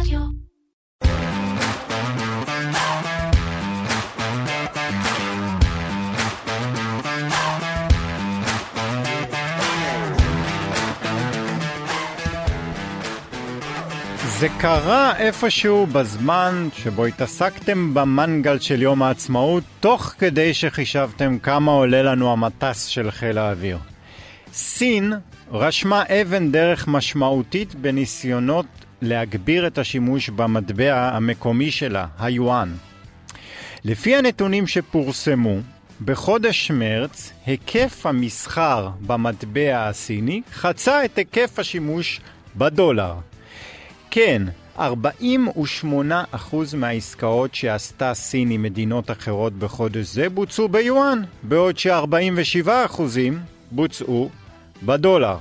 רדיו. זה קרה איפשהו בזמן שבו התעסקתם במנגל של יום העצמאות, תוך כדי שחישבתם כמה עולה לנו המטס של חיל האוויר. סין רשמה אבן דרך משמעותית בניסיונות להגביר את השימוש במטבע המקומי שלה, היואן. לפי הנתונים שפורסמו, בחודש מרץ היקף המסחר במטבע הסיני חצה את היקף השימוש בדולר. כן, 48% מהעסקאות שעשתה סין עם מדינות אחרות בחודש זה בוצעו ביואן, בעוד ש-47% בוצעו בדולר.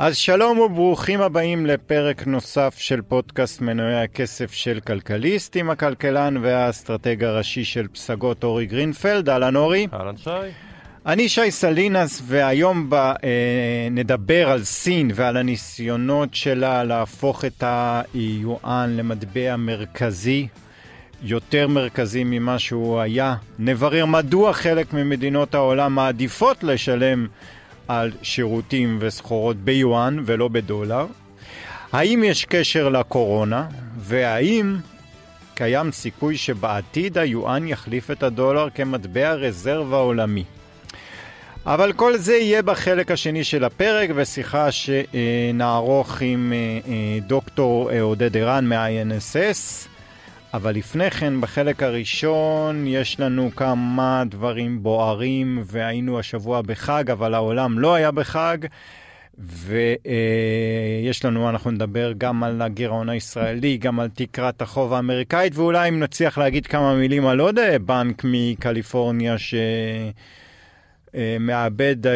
אז שלום וברוכים הבאים לפרק נוסף של פודקאסט מנועי הכסף של כלכליסט עם הכלכלן והאסטרטג הראשי של פסגות אורי גרינפלד. אהלן אורי. אהלן שי. אני שי סלינס, והיום ב, אה, נדבר על סין ועל הניסיונות שלה להפוך את היואן למטבע מרכזי, יותר מרכזי ממה שהוא היה. נברר מדוע חלק ממדינות העולם מעדיפות לשלם על שירותים וסחורות ביואן ולא בדולר. האם יש קשר לקורונה, והאם קיים סיכוי שבעתיד היואן יחליף את הדולר כמטבע רזרבה עולמי. אבל כל זה יהיה בחלק השני של הפרק, בשיחה שנערוך עם אה, אה, דוקטור אה, עודד ערן מה-INSS. אבל לפני כן, בחלק הראשון יש לנו כמה דברים בוערים, והיינו השבוע בחג, אבל העולם לא היה בחג. ויש לנו, אנחנו נדבר גם על הגירעון הישראלי, גם על תקרת החוב האמריקאית, ואולי אם נצליח להגיד כמה מילים על עוד בנק מקליפורניה ש... מאבד אה,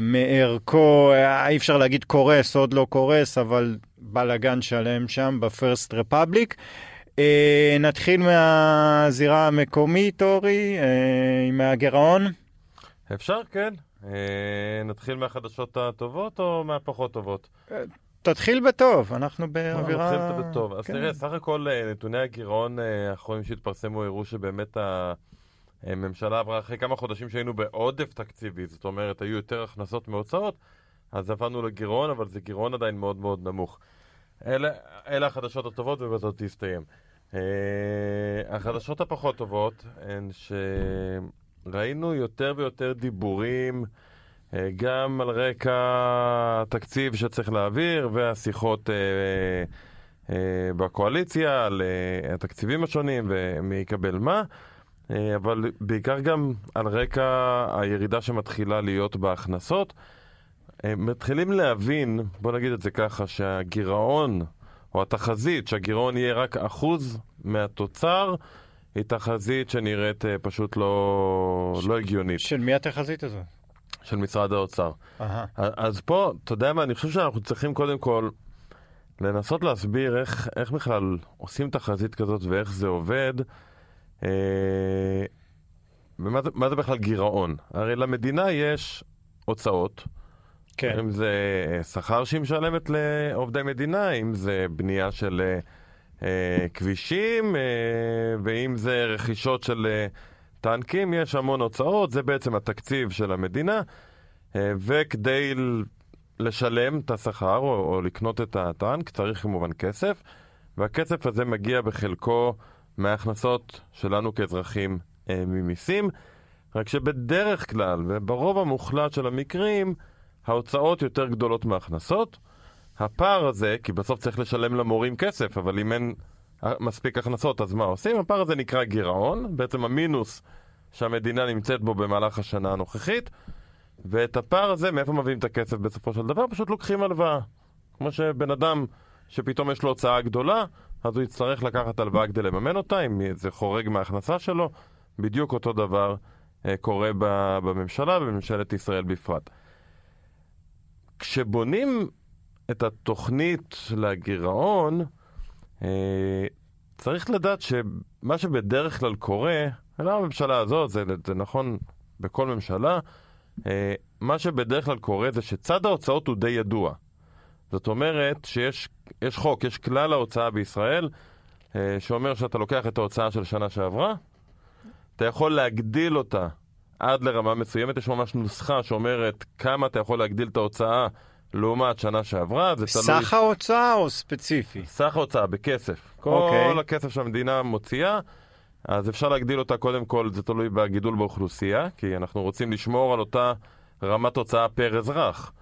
מערכו, אה, אי אפשר להגיד קורס, עוד לא קורס, אבל בלאגן שלם שם בפרסט רפבליק. אה, נתחיל מהזירה המקומית, אורי, מהגירעון. אפשר, כן. נתחיל מהחדשות הטובות או מהפחות טובות? תתחיל בטוב, אנחנו באווירה... נתחיל בטוב. אז כן. תראה, סך הכל נתוני הגירעון האחרונים שהתפרסמו הראו שבאמת ה... הממשלה עברה אחרי כמה חודשים שהיינו בעודף תקציבי, זאת אומרת, היו יותר הכנסות מהוצאות, אז עברנו לגירעון, אבל זה גירעון עדיין מאוד מאוד נמוך. אלה, אלה החדשות הטובות ובזאת תסתיים. Uh, החדשות הפחות טובות הן שראינו יותר ויותר דיבורים uh, גם על רקע התקציב שצריך להעביר והשיחות uh, בקואליציה על התקציבים השונים ומי יקבל מה. אה, אבל בעיקר גם על רקע הירידה שמתחילה להיות בהכנסות. אה, מתחילים להבין, בוא נגיד את זה ככה, שהגירעון, או התחזית, שהגירעון יהיה רק אחוז מהתוצר, היא תחזית שנראית אה, פשוט לא, ש... לא הגיונית. של מי התחזית הזאת? של משרד האוצר. Aha. אז פה, אתה יודע מה, אני חושב שאנחנו צריכים קודם כל לנסות להסביר איך, איך בכלל עושים תחזית כזאת ואיך זה עובד. אה, ומה זה, זה בכלל גירעון? הרי למדינה יש הוצאות. כן. אם זה שכר שהיא משלמת לעובדי מדינה, אם זה בנייה של אה, כבישים, אה, ואם זה רכישות של אה, טנקים, יש המון הוצאות, זה בעצם התקציב של המדינה, אה, וכדי לשלם את השכר או, או לקנות את הטנק צריך כמובן כסף, והכסף הזה מגיע בחלקו מההכנסות שלנו כאזרחים אה, ממיסים, רק שבדרך כלל, וברוב המוחלט של המקרים, ההוצאות יותר גדולות מההכנסות. הפער הזה, כי בסוף צריך לשלם למורים כסף, אבל אם אין מספיק הכנסות, אז מה עושים? הפער הזה נקרא גירעון, בעצם המינוס שהמדינה נמצאת בו במהלך השנה הנוכחית, ואת הפער הזה, מאיפה מביאים את הכסף בסופו של דבר? פשוט לוקחים הלוואה. כמו שבן אדם שפתאום יש לו הוצאה גדולה, אז הוא יצטרך לקחת הלוואה כדי לממן אותה, אם זה חורג מההכנסה שלו. בדיוק אותו דבר אה, קורה בממשלה ובממשלת ישראל בפרט. כשבונים את התוכנית לגירעון, אה, צריך לדעת שמה שבדרך כלל קורה, לא הממשלה הזאת, זה, זה נכון בכל ממשלה, אה, מה שבדרך כלל קורה זה שצד ההוצאות הוא די ידוע. זאת אומרת שיש יש חוק, יש כלל ההוצאה בישראל, אה, שאומר שאתה לוקח את ההוצאה של שנה שעברה, אתה יכול להגדיל אותה עד לרמה מסוימת, יש ממש נוסחה שאומרת כמה אתה יכול להגדיל את ההוצאה לעומת שנה שעברה, זה תלוי... סך ההוצאה או ספציפי? סך ההוצאה, בכסף. כל okay. אוקיי. הכסף שהמדינה מוציאה, אז אפשר להגדיל אותה קודם כל, זה תלוי בגידול באוכלוסייה, כי אנחנו רוצים לשמור על אותה רמת הוצאה פר אזרח.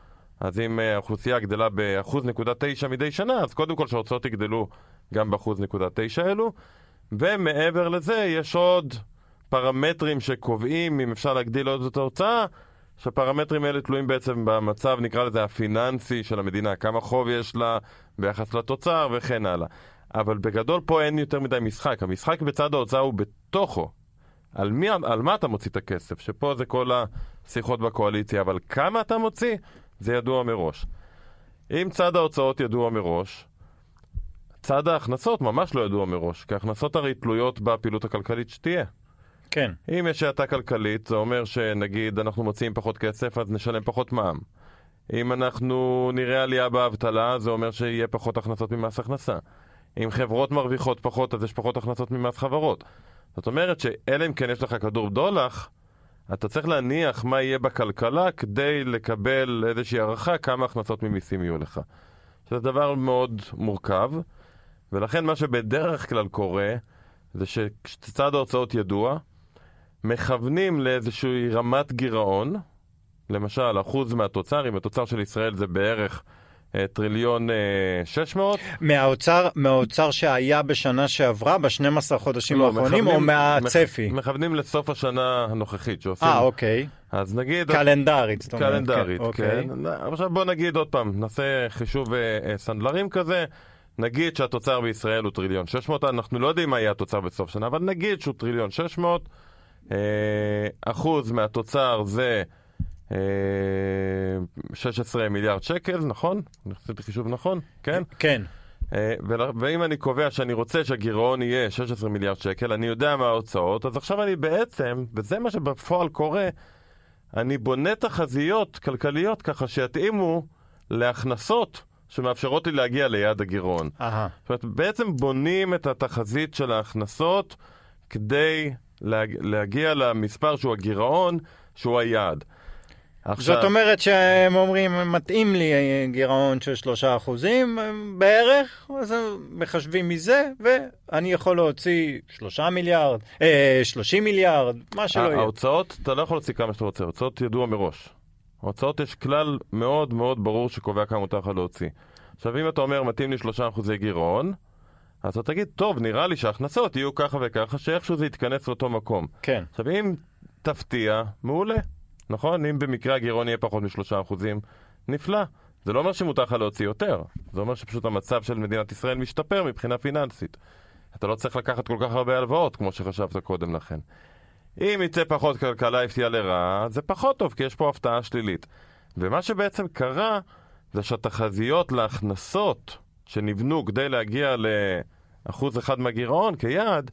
אז אם אה, האוכלוסייה גדלה ב-1.9 מדי שנה, אז קודם כל שההוצאות יגדלו גם ב-1.9 אלו, ומעבר לזה יש עוד פרמטרים שקובעים אם אפשר להגדיל עוד את ההוצאה, שהפרמטרים האלה תלויים בעצם במצב, נקרא לזה הפיננסי של המדינה, כמה חוב יש לה ביחס לתוצר וכן הלאה. אבל בגדול פה אין יותר מדי משחק, המשחק בצד ההוצאה הוא בתוכו. על, מי, על מה אתה מוציא את הכסף? שפה זה כל השיחות בקואליציה, אבל כמה אתה מוציא? זה ידוע מראש. אם צד ההוצאות ידוע מראש, צד ההכנסות ממש לא ידוע מראש, כי ההכנסות הרי תלויות בפעילות הכלכלית שתהיה. כן. אם יש האטה כלכלית, זה אומר שנגיד אנחנו מוציאים פחות כסף, אז נשלם פחות מע"מ. אם אנחנו נראה עלייה באבטלה, זה אומר שיהיה פחות הכנסות ממס הכנסה. אם חברות מרוויחות פחות, אז יש פחות הכנסות ממס חברות. זאת אומרת שאלא אם כן יש לך כדור בדולח, אתה צריך להניח מה יהיה בכלכלה כדי לקבל איזושהי הערכה כמה הכנסות ממיסים יהיו לך. שזה דבר מאוד מורכב, ולכן מה שבדרך כלל קורה, זה שצד ההוצאות ידוע, מכוונים לאיזושהי רמת גירעון, למשל, אחוז מהתוצר, אם התוצר של ישראל זה בערך אה, טריליון אה, שש מאות. מהאוצר, מהאוצר שהיה בשנה שעברה, ב-12 חודשים לא, האחרונים, או מהצפי? מכ, מכוונים לסוף השנה הנוכחית שעושים. אה, אוקיי. אז נגיד... קלנדרית, זאת אומרת. קלנדרית, כן. אוקיי. כן. עכשיו בוא נגיד עוד פעם, נעשה חישוב אה, אה, סנדלרים כזה. נגיד שהתוצר בישראל הוא טריליון 600, אנחנו לא יודעים מה יהיה התוצר בסוף שנה, אבל נגיד שהוא טריליון 600, אה, אחוז מהתוצר זה אה, 16 מיליארד שקל, נכון? אני חושב חישוב נכון, כן? כן. אה, ואם אני קובע שאני רוצה שהגירעון יהיה 16 מיליארד שקל, אני יודע מה ההוצאות, אז עכשיו אני בעצם, וזה מה שבפועל קורה, אני בונה תחזיות כלכליות ככה שיתאימו להכנסות. שמאפשרות לי להגיע ליעד הגירעון. Aha. זאת אומרת, בעצם בונים את התחזית של ההכנסות כדי. להגיע למספר שהוא הגירעון, שהוא היעד. עכשיו... זאת אומרת שהם אומרים, מתאים לי גירעון של שלושה אחוזים בערך, אז מחשבים מזה, ואני יכול להוציא שלושה מיליארד, אה, שלושים מיליארד, מה שלא יהיה. ההוצאות, אתה לא יכול להוציא כמה שאתה רוצה, ההוצאות ידוע מראש. ההוצאות יש כלל מאוד מאוד ברור שקובע כמה מותר לך להוציא. עכשיו, אם אתה אומר, מתאים לי 3% גירעון, אז אתה תגיד, טוב, נראה לי שההכנסות יהיו ככה וככה, שאיכשהו זה יתכנס לאותו מקום. כן. עכשיו, אם תפתיע, מעולה, נכון? אם במקרה הגירעון יהיה פחות מ-3%, נפלא. זה לא אומר שמותר לך להוציא יותר, זה אומר שפשוט המצב של מדינת ישראל משתפר מבחינה פיננסית. אתה לא צריך לקחת כל כך הרבה הלוואות, כמו שחשבת קודם לכן. אם יצא פחות כלכלה הפתיעה לרעה, זה פחות טוב, כי יש פה הפתעה שלילית. ומה שבעצם קרה, זה שהתחזיות להכנסות שנבנו כדי להגיע לאחוז אחד מהגירעון כיעד,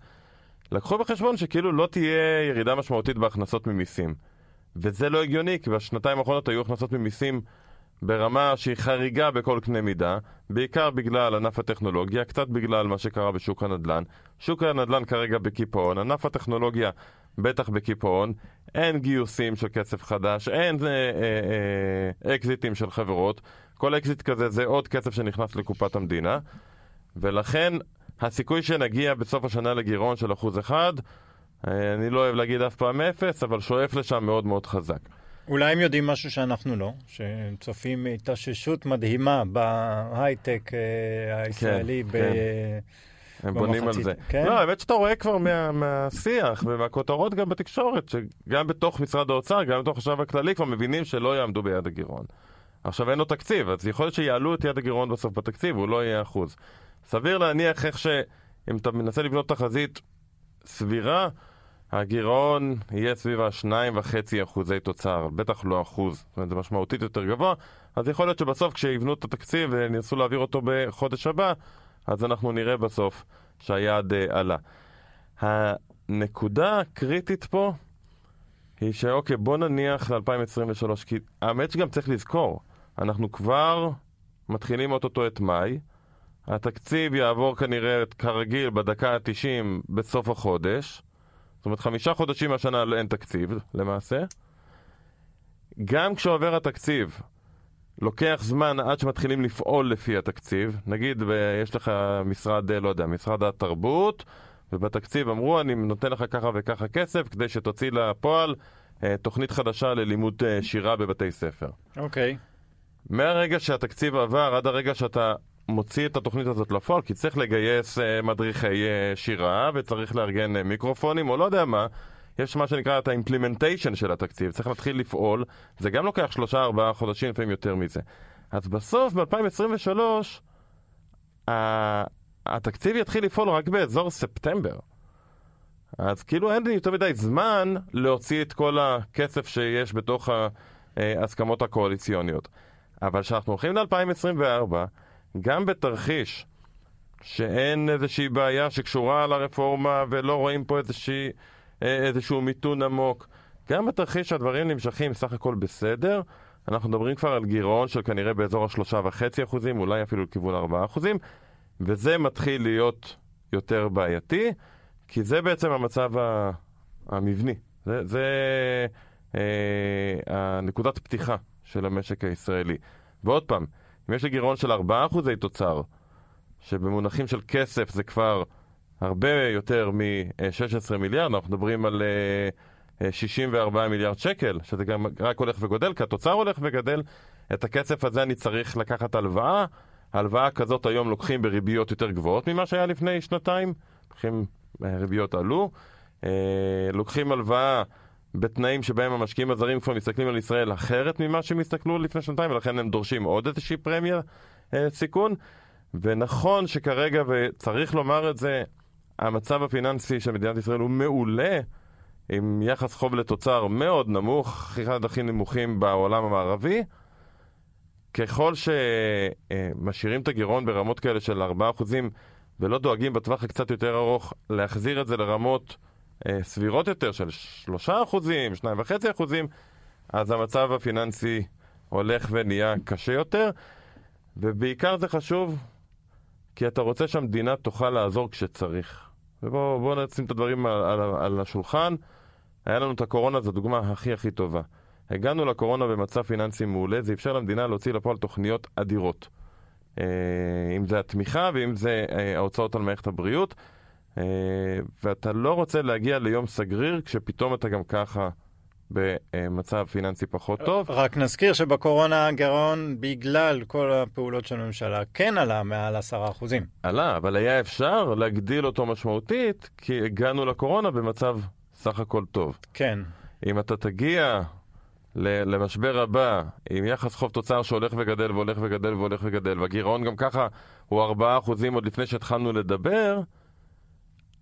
לקחו בחשבון שכאילו לא תהיה ירידה משמעותית בהכנסות ממיסים. וזה לא הגיוני, כי בשנתיים האחרונות היו הכנסות ממיסים ברמה שהיא חריגה בכל קנה מידה, בעיקר בגלל ענף הטכנולוגיה, קצת בגלל מה שקרה בשוק הנדל"ן. שוק הנדל"ן כרגע בקיפאון, ענף הטכנולוגיה בטח בקיפאון, אין גיוסים של כסף חדש, אין אה, אה, אה, אקזיטים של חברות, כל אקזיט כזה זה עוד כסף שנכנס לקופת המדינה, ולכן הסיכוי שנגיע בסוף השנה לגירעון של אחוז אחד, אה, אני לא אוהב להגיד אף פעם אפס, אבל שואף לשם מאוד מאוד חזק. אולי הם יודעים משהו שאנחנו לא, שצופים התאוששות מדהימה בהייטק אה, הישראלי. כן, ב... כן. הם בונים על זה. כן? לא, האמת שאתה רואה כבר מה, מהשיח ומהכותרות גם בתקשורת, שגם בתוך משרד האוצר, גם בתוך החשב הכללי, כבר מבינים שלא יעמדו ביעד הגירעון. עכשיו אין לו תקציב, אז יכול להיות שיעלו את יעד הגירעון בסוף בתקציב, הוא לא יהיה אחוז. סביר להניח איך שאם אתה מנסה לבנות תחזית סבירה, הגירעון יהיה סביב ה-2.5 אחוזי תוצר, בטח לא אחוז, זאת אומרת זה משמעותית יותר גבוה, אז יכול להיות שבסוף כשיבנו את התקציב וינסו להעביר אותו בחודש הבא, אז אנחנו נראה בסוף שהיעד uh, עלה. הנקודה הקריטית פה היא שאוקיי, בוא נניח ל-2023, כי האמת שגם צריך לזכור, אנחנו כבר מתחילים אוטוטו את מאי, התקציב יעבור כנראה כרגיל בדקה ה-90 בסוף החודש. זאת אומרת, חמישה חודשים השנה אין תקציב, למעשה. גם כשעובר התקציב, לוקח זמן עד שמתחילים לפעול לפי התקציב. נגיד, יש לך משרד, לא יודע, משרד התרבות, ובתקציב אמרו, אני נותן לך ככה וככה כסף כדי שתוציא לפועל אה, תוכנית חדשה ללימוד אה, שירה בבתי ספר. אוקיי. Okay. מהרגע שהתקציב עבר עד הרגע שאתה מוציא את התוכנית הזאת לפועל, כי צריך לגייס uh, מדריכי uh, שירה וצריך לארגן uh, מיקרופונים או לא יודע מה, יש מה שנקרא את האימפלימנטיישן של התקציב, צריך להתחיל לפעול, זה גם לוקח שלושה ארבעה חודשים, לפעמים יותר מזה. אז בסוף, ב-2023, התקציב יתחיל לפעול רק באזור ספטמבר. אז כאילו אין לי יותר מדי זמן להוציא את כל הכסף שיש בתוך ההסכמות הקואליציוניות. אבל כשאנחנו הולכים ל-2024, גם בתרחיש שאין איזושהי בעיה שקשורה לרפורמה ולא רואים פה איזושהי, אה, איזשהו מיתון עמוק, גם בתרחיש שהדברים נמשכים סך הכל בסדר, אנחנו מדברים כבר על גירעון של כנראה באזור השלושה וחצי אחוזים, אולי אפילו לכיוון ארבעה אחוזים, וזה מתחיל להיות יותר בעייתי, כי זה בעצם המצב המבני. זה, זה אה, הנקודת פתיחה של המשק הישראלי. ועוד פעם, אם יש לי גירעון של 4% תוצר, שבמונחים של כסף זה כבר הרבה יותר מ-16 מיליארד, אנחנו מדברים על 64 מיליארד שקל, שזה גם רק הולך וגודל, כי התוצר הולך וגדל, את הכסף הזה אני צריך לקחת הלוואה. הלוואה כזאת היום לוקחים בריביות יותר גבוהות ממה שהיה לפני שנתיים, לוקחים, אה, ריביות עלו. אה, לוקחים הלוואה בתנאים שבהם המשקיעים הזרים כבר מסתכלים על ישראל אחרת ממה שהם הסתכלו לפני שנתיים, ולכן הם דורשים עוד איזושהי פרמיה אה, סיכון. ונכון שכרגע, וצריך לומר את זה, המצב הפיננסי של מדינת ישראל הוא מעולה, עם יחס חוב לתוצר מאוד נמוך, אחד הכי נמוכים בעולם המערבי. ככל שמשאירים את הגירעון ברמות כאלה של 4% ולא דואגים בטווח הקצת יותר ארוך להחזיר את זה לרמות אה, סבירות יותר של 3 אחוזים, 2.5 אחוזים, אז המצב הפיננסי הולך ונהיה קשה יותר, ובעיקר זה חשוב כי אתה רוצה שהמדינה תוכל לעזור כשצריך. ובואו נשים את הדברים על, על, על השולחן. היה לנו את הקורונה, זו הדוגמה הכי הכי טובה. הגענו לקורונה במצב פיננסי מעולה, זה אפשר למדינה להוציא לפועל תוכניות אדירות. אה, אם זה התמיכה ואם זה אה, ההוצאות על מערכת הבריאות. אה, ואתה לא רוצה להגיע ליום סגריר כשפתאום אתה גם ככה במצב פיננסי פחות טוב. רק נזכיר שבקורונה הגירעון, בגלל כל הפעולות של הממשלה, כן עלה מעל עשרה אחוזים. עלה, אבל היה אפשר להגדיל אותו משמעותית, כי הגענו לקורונה במצב סך הכל טוב. כן. אם אתה תגיע למשבר הבא עם יחס חוב תוצר שהולך וגדל והולך וגדל והולך וגדל, והגירעון גם ככה הוא 4% עוד לפני שהתחלנו לדבר,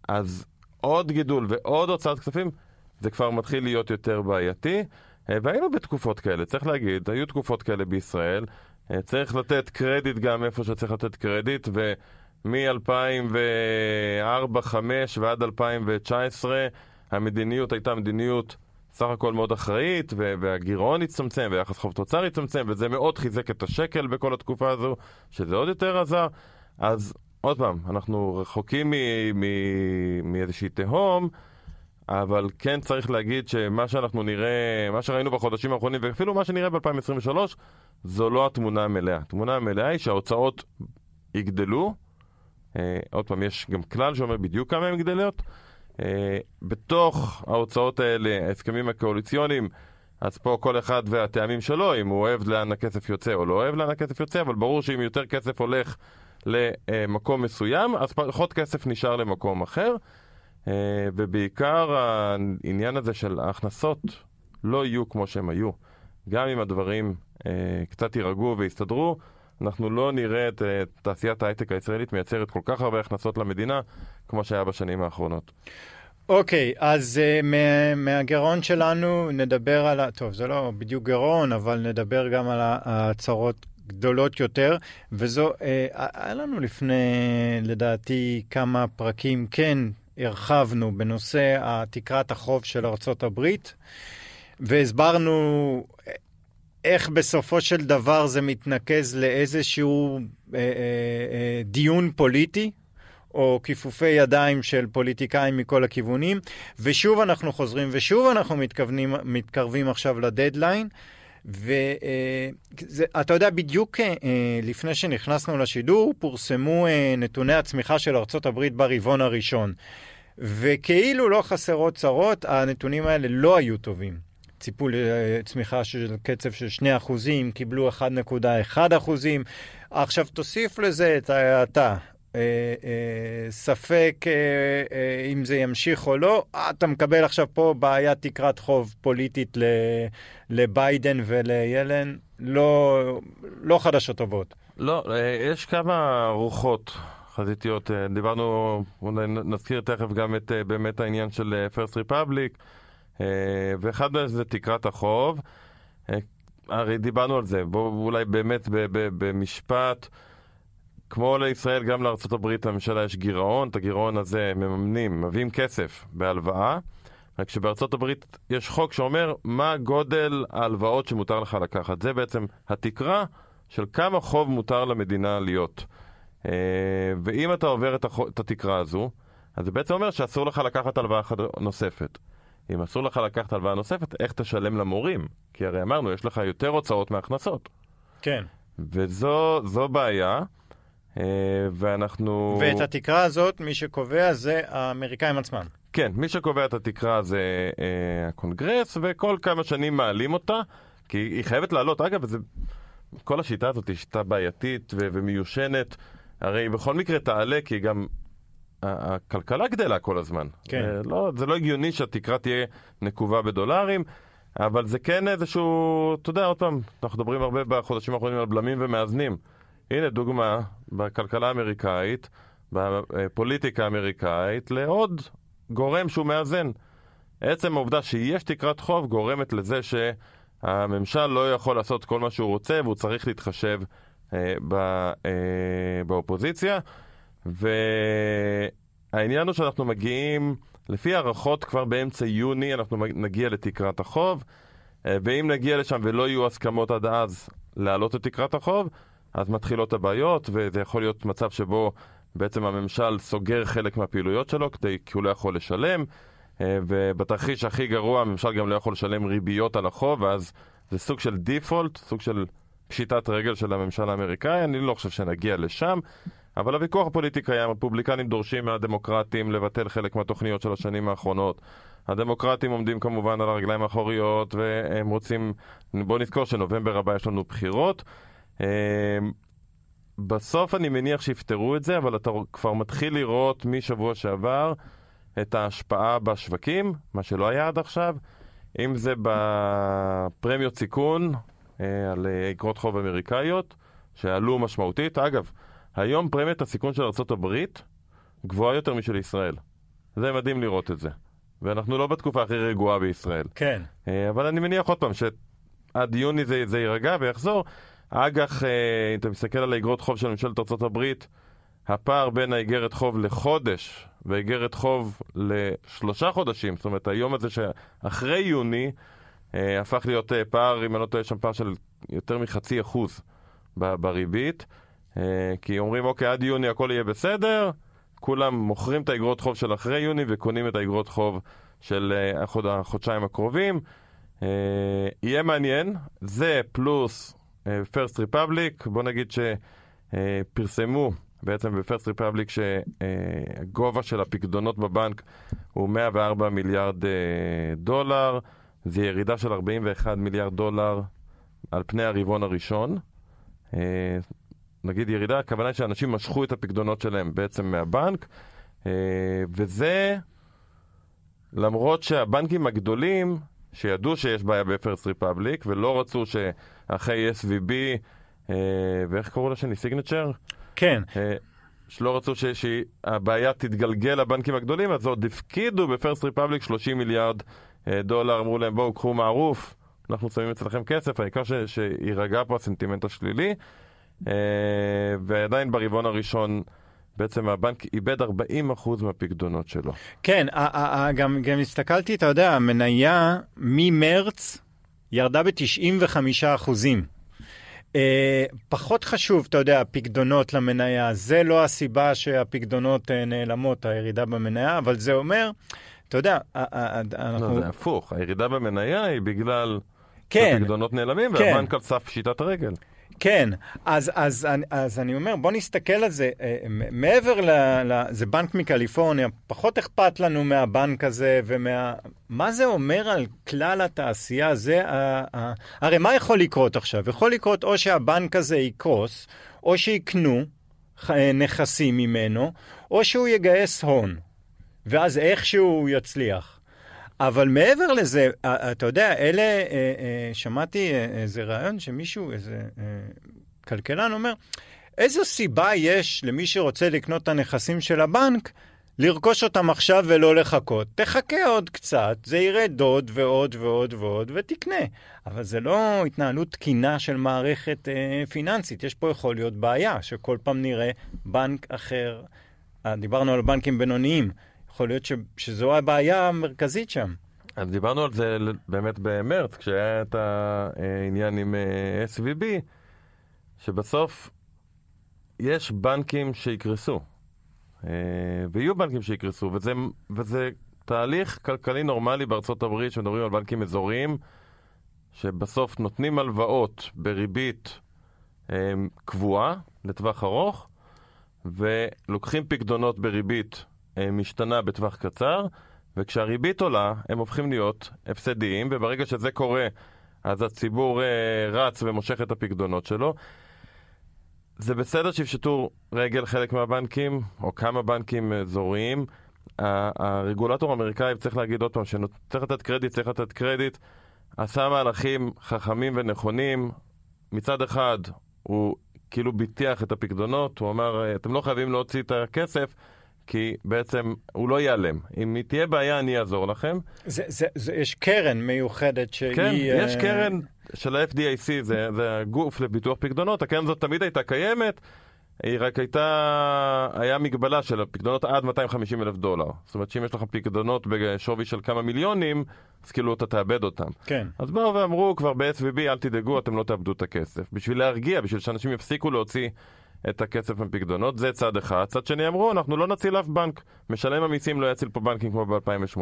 אז עוד גידול ועוד הוצאת כספים, זה כבר מתחיל להיות יותר בעייתי. אה, והיינו בתקופות כאלה, צריך להגיד, היו תקופות כאלה בישראל. אה, צריך לתת קרדיט גם איפה שצריך לתת קרדיט, ומ-2004-2005 ועד 2019 המדיניות הייתה מדיניות סך הכל מאוד אחראית, והגירעון הצטמצם, ויחס חוב תוצר הצטמצם, וזה מאוד חיזק את השקל בכל התקופה הזו, שזה עוד יותר עזר. אז עוד פעם, אנחנו רחוקים מאיזושהי תהום, אבל כן צריך להגיד שמה שאנחנו נראה, מה שראינו בחודשים האחרונים, ואפילו מה שנראה ב-2023, זו לא התמונה המלאה. התמונה המלאה היא שההוצאות יגדלו. אה, עוד פעם, יש גם כלל שאומר בדיוק כמה הן גדלות. אה, בתוך ההוצאות האלה, ההסכמים הקואליציוניים, אז פה כל אחד והטעמים שלו, אם הוא אוהב לאן הכסף יוצא או לא אוהב לאן הכסף יוצא, אבל ברור שאם יותר כסף הולך למקום מסוים, אז פחות כסף נשאר למקום אחר. אה, ובעיקר העניין הזה של ההכנסות לא יהיו כמו שהם היו. גם אם הדברים אה, קצת יירגעו ויסתדרו, אנחנו לא נראה את אה, תעשיית ההייטק הישראלית מייצרת כל כך הרבה הכנסות למדינה כמו שהיה בשנים האחרונות. אוקיי, okay, אז uh, מהגירעון שלנו נדבר על ה... טוב, זה לא בדיוק גירעון, אבל נדבר גם על ההצהרות גדולות יותר, וזו, אה, היה לנו לפני, לדעתי, כמה פרקים, כן, הרחבנו בנושא תקרת החוב של ארה"ב, והסברנו איך בסופו של דבר זה מתנקז לאיזשהו אה, אה, דיון פוליטי, או כיפופי ידיים של פוליטיקאים מכל הכיוונים, ושוב אנחנו חוזרים, ושוב אנחנו מתכוונים, מתקרבים עכשיו לדדליין. ואתה יודע, בדיוק לפני שנכנסנו לשידור, פורסמו נתוני הצמיחה של ארה"ב ברבעון הראשון. וכאילו לא חסרות צרות, הנתונים האלה לא היו טובים. ציפו לצמיחה של קצב של 2 אחוזים, קיבלו 1.1 אחוזים. עכשיו תוסיף לזה את ההאטה. אה, אה, ספק אה, אם זה ימשיך או לא, אתה מקבל עכשיו פה בעיית תקרת חוב פוליטית לביידן ולילן, לא, לא חדשות טובות. לא, יש כמה רוחות חזיתיות. דיברנו, אולי נזכיר תכף גם את באמת העניין של פרסט ריפבליק, ואחד מהם זה תקרת החוב. הרי דיברנו על זה, בואו אולי באמת במשפט. כמו לישראל, גם לארה"ב הממשלה יש גירעון, את הגירעון הזה מממנים, מביאים כסף בהלוואה, רק שבארצות הברית יש חוק שאומר מה גודל ההלוואות שמותר לך לקחת. זה בעצם התקרה של כמה חוב מותר למדינה להיות. אה, ואם אתה עובר את, החוב, את התקרה הזו, אז זה בעצם אומר שאסור לך לקחת הלוואה נוספת. אם אסור לך לקחת הלוואה נוספת, איך תשלם למורים? כי הרי אמרנו, יש לך יותר הוצאות מהכנסות. כן. וזו בעיה. אה, ואנחנו... ואת התקרה הזאת, מי שקובע זה האמריקאים עצמם. כן, מי שקובע את התקרה זה אה, הקונגרס, וכל כמה שנים מעלים אותה, כי היא חייבת לעלות. אגב, זה, כל השיטה הזאת היא שיטה בעייתית ו- ומיושנת. הרי היא בכל מקרה תעלה, כי גם הכלכלה גדלה כל הזמן. כן. זה לא, זה לא הגיוני שהתקרה תהיה נקובה בדולרים, אבל זה כן איזשהו, אתה יודע, עוד פעם, אנחנו מדברים הרבה בחודשים האחרונים על בלמים ומאזנים. הנה דוגמה בכלכלה האמריקאית, בפוליטיקה האמריקאית, לעוד גורם שהוא מאזן. עצם העובדה שיש תקרת חוב גורמת לזה שהממשל לא יכול לעשות כל מה שהוא רוצה והוא צריך להתחשב אה, ב, אה, באופוזיציה. והעניין הוא שאנחנו מגיעים, לפי הערכות כבר באמצע יוני אנחנו נגיע לתקרת החוב, אה, ואם נגיע לשם ולא יהיו הסכמות עד אז להעלות את תקרת החוב, אז מתחילות הבעיות, וזה יכול להיות מצב שבו בעצם הממשל סוגר חלק מהפעילויות שלו כדי, כי הוא לא יכול לשלם, אה, ובתרחיש הכי גרוע הממשל גם לא יכול לשלם ריביות על החוב, ואז זה סוג של דיפולט, סוג של פשיטת רגל של הממשל האמריקאי, אני לא חושב שנגיע לשם. אבל הוויכוח הפוליטי קיים, הרפובליקנים דורשים מהדמוקרטים לבטל חלק מהתוכניות של השנים האחרונות. הדמוקרטים עומדים כמובן על הרגליים האחוריות והם רוצים, בואו נזכור שנובמבר הבא יש לנו בחירות בסוף אני מניח שיפתרו את זה, אבל אתה כבר מתחיל לראות משבוע שעבר את ההשפעה בשווקים, מה שלא היה עד עכשיו, אם זה בפרמיות סיכון אה, על אגרות חוב אמריקאיות, שעלו משמעותית. אגב, היום פרמיית הסיכון של ארה"ב גבוהה יותר משל ישראל. זה מדהים לראות את זה. ואנחנו לא בתקופה הכי רגועה בישראל. כן. אה, אבל אני מניח עוד פעם שעד יוני זה, זה יירגע ויחזור. אג"ח, אה, אם אתה מסתכל על האגרות חוב של ממשלת ארה"ב, הפער בין האיגרת חוב לחודש ואיגרת חוב לשלושה חודשים, זאת אומרת היום הזה שאחרי יוני, אה, הפך להיות אה, פער, אם אני לא טועה, שם פער של יותר מחצי אחוז בריבית, כי אומרים אוקיי, עד יוני הכל יהיה בסדר, כולם מוכרים את האגרות חוב של אחרי יוני וקונים את האגרות חוב של החוד, החודשיים הקרובים. יהיה מעניין, זה פלוס פרסט ריפבליק, בוא נגיד שפרסמו בעצם בפרסט ריפבליק שהגובה של הפקדונות בבנק הוא 104 מיליארד אה, דולר, זה ירידה של 41 מיליארד דולר על פני הרבעון הראשון. אה, נגיד ירידה, הכוונה היא שאנשים משכו את הפקדונות שלהם בעצם מהבנק, אה, וזה למרות שהבנקים הגדולים שידעו שיש בעיה בפרסט ריפבליק, ולא רצו שאחרי SVB, אה, ואיך קראו לשני? סיגנצ'ר? כן. אה, שלא רצו שהבעיה תתגלגל לבנקים הגדולים, אז עוד הפקידו בפרסט ריפבליק 30 מיליארד אה, דולר, אמרו להם בואו קחו מערוף, אנחנו שמים אצלכם כסף, העיקר שיירגע פה הסנטימנט השלילי, אה, ועדיין ברבעון הראשון בעצם הבנק איבד 40% מהפקדונות שלו. כן, גם, גם הסתכלתי, אתה יודע, המניה ממרץ ירדה ב-95%. אה, פחות חשוב, אתה יודע, הפקדונות למניה. זה לא הסיבה שהפקדונות אה, נעלמות, הירידה במניה, אבל זה אומר, אתה יודע, אנחנו... לא, זה הפוך. הירידה במניה היא בגלל כן, הפקדונות נעלמים, כן. והבנק על סף פשיטת רגל. כן, אז, אז, אז, אז אני אומר, בוא נסתכל על זה. אה, מעבר ל... ל זה בנק מקליפורניה, פחות אכפת לנו מהבנק הזה ומה... מה זה אומר על כלל התעשייה? זה... ה, ה, הרי מה יכול לקרות עכשיו? יכול לקרות או שהבנק הזה יקרוס, או שיקנו נכסים ממנו, או שהוא יגייס הון, ואז איכשהו הוא יצליח. אבל מעבר לזה, אתה יודע, אלה, שמעתי איזה רעיון שמישהו, איזה כלכלן אומר, איזו סיבה יש למי שרוצה לקנות את הנכסים של הבנק לרכוש אותם עכשיו ולא לחכות? תחכה עוד קצת, זה ירד עוד ועוד ועוד ועוד ותקנה. אבל זה לא התנהלות תקינה של מערכת אה, פיננסית, יש פה יכול להיות בעיה, שכל פעם נראה בנק אחר. דיברנו על בנקים בינוניים. יכול להיות ש, שזו הבעיה המרכזית שם. אז דיברנו על זה באמת במרץ, כשהיה את העניין עם אה, SVB, שבסוף יש בנקים שיקרסו, אה, ויהיו בנקים שיקרסו, וזה, וזה תהליך כלכלי נורמלי בארצות הברית, שמדברים על בנקים אזוריים, שבסוף נותנים הלוואות בריבית אה, קבועה לטווח ארוך, ולוקחים פקדונות בריבית משתנה בטווח קצר, וכשהריבית עולה, הם הופכים להיות הפסדיים, וברגע שזה קורה, אז הציבור אה, רץ ומושך את הפקדונות שלו. זה בסדר שיפשטו רגל חלק מהבנקים, או כמה בנקים אזוריים. הרגולטור האמריקאי, צריך להגיד עוד פעם, שצריך לתת קרדיט, צריך לתת קרדיט, עשה מהלכים חכמים ונכונים. מצד אחד, הוא כאילו ביטח את הפקדונות, הוא אמר, אתם לא חייבים להוציא את הכסף, כי בעצם הוא לא ייעלם. אם תהיה בעיה, אני אעזור לכם. זה, זה, זה, יש קרן מיוחדת שהיא... כן, יש uh... קרן של ה-FDIC, זה, זה הגוף לביטוח פקדונות, הקרן הזאת תמיד הייתה קיימת. היא רק הייתה, היה מגבלה של הפקדונות עד 250 אלף דולר. זאת אומרת שאם יש לך פקדונות בשווי של כמה מיליונים, אז כאילו אתה תאבד אותם. כן. אז באו ואמרו כבר ב-SVB, אל תדאגו, אתם לא תאבדו את הכסף. בשביל להרגיע, בשביל שאנשים יפסיקו להוציא את הכסף מפקדונות, זה צד אחד. צד שני אמרו, אנחנו לא נציל אף בנק. משלם המיסים לא יציל פה בנקים כמו ב-2008.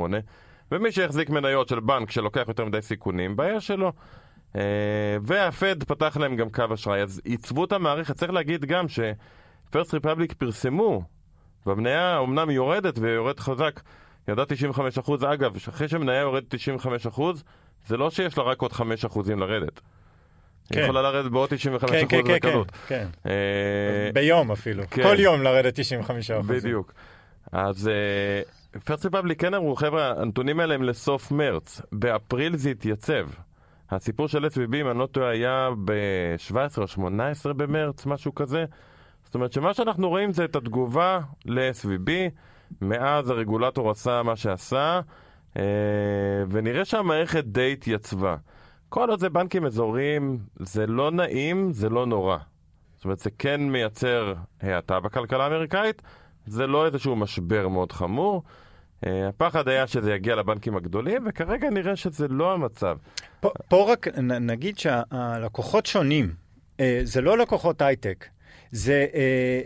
ומי שיחזיק מניות של בנק שלוקח יותר מדי סיכונים, בעיה שלו. Uh, והפד פתח להם גם קו אשראי, אז עיצבו את המערכת. צריך להגיד גם שפרסט ריפבליק פרסמו, והמניה אמנם יורדת ויורד חזק, ירדה 95%, אגב, אחרי שמניה יורדת 95%, זה לא שיש לה רק עוד 5% לרדת. כן. יכולה לרדת בעוד 95% כן, כן, בקלות. כן, כן. אה... ביום אפילו. כל יום לרדת 95%. בדיוק. אז פרסט uh, ריפבליק כן אמרו, חבר'ה, הנתונים האלה הם לסוף מרץ. באפריל זה התייצב. הסיפור של SVB, אם אני לא טועה, היה ב-17 או 18 במרץ, משהו כזה. זאת אומרת שמה שאנחנו רואים זה את התגובה ל-SVB, מאז הרגולטור עשה מה שעשה, uh, ונראה שהמערכת די התייצבה. כל עוד זה בנקים אזוריים, זה לא נעים, זה לא נורא. זאת אומרת, זה כן מייצר האטה בכלכלה האמריקאית, זה לא איזשהו משבר מאוד חמור. Uh, הפחד היה שזה יגיע לבנקים הגדולים, וכרגע נראה שזה לא המצב. פה, פה רק נ, נגיד שהלקוחות שונים. Uh, זה לא לקוחות הייטק. זה, uh,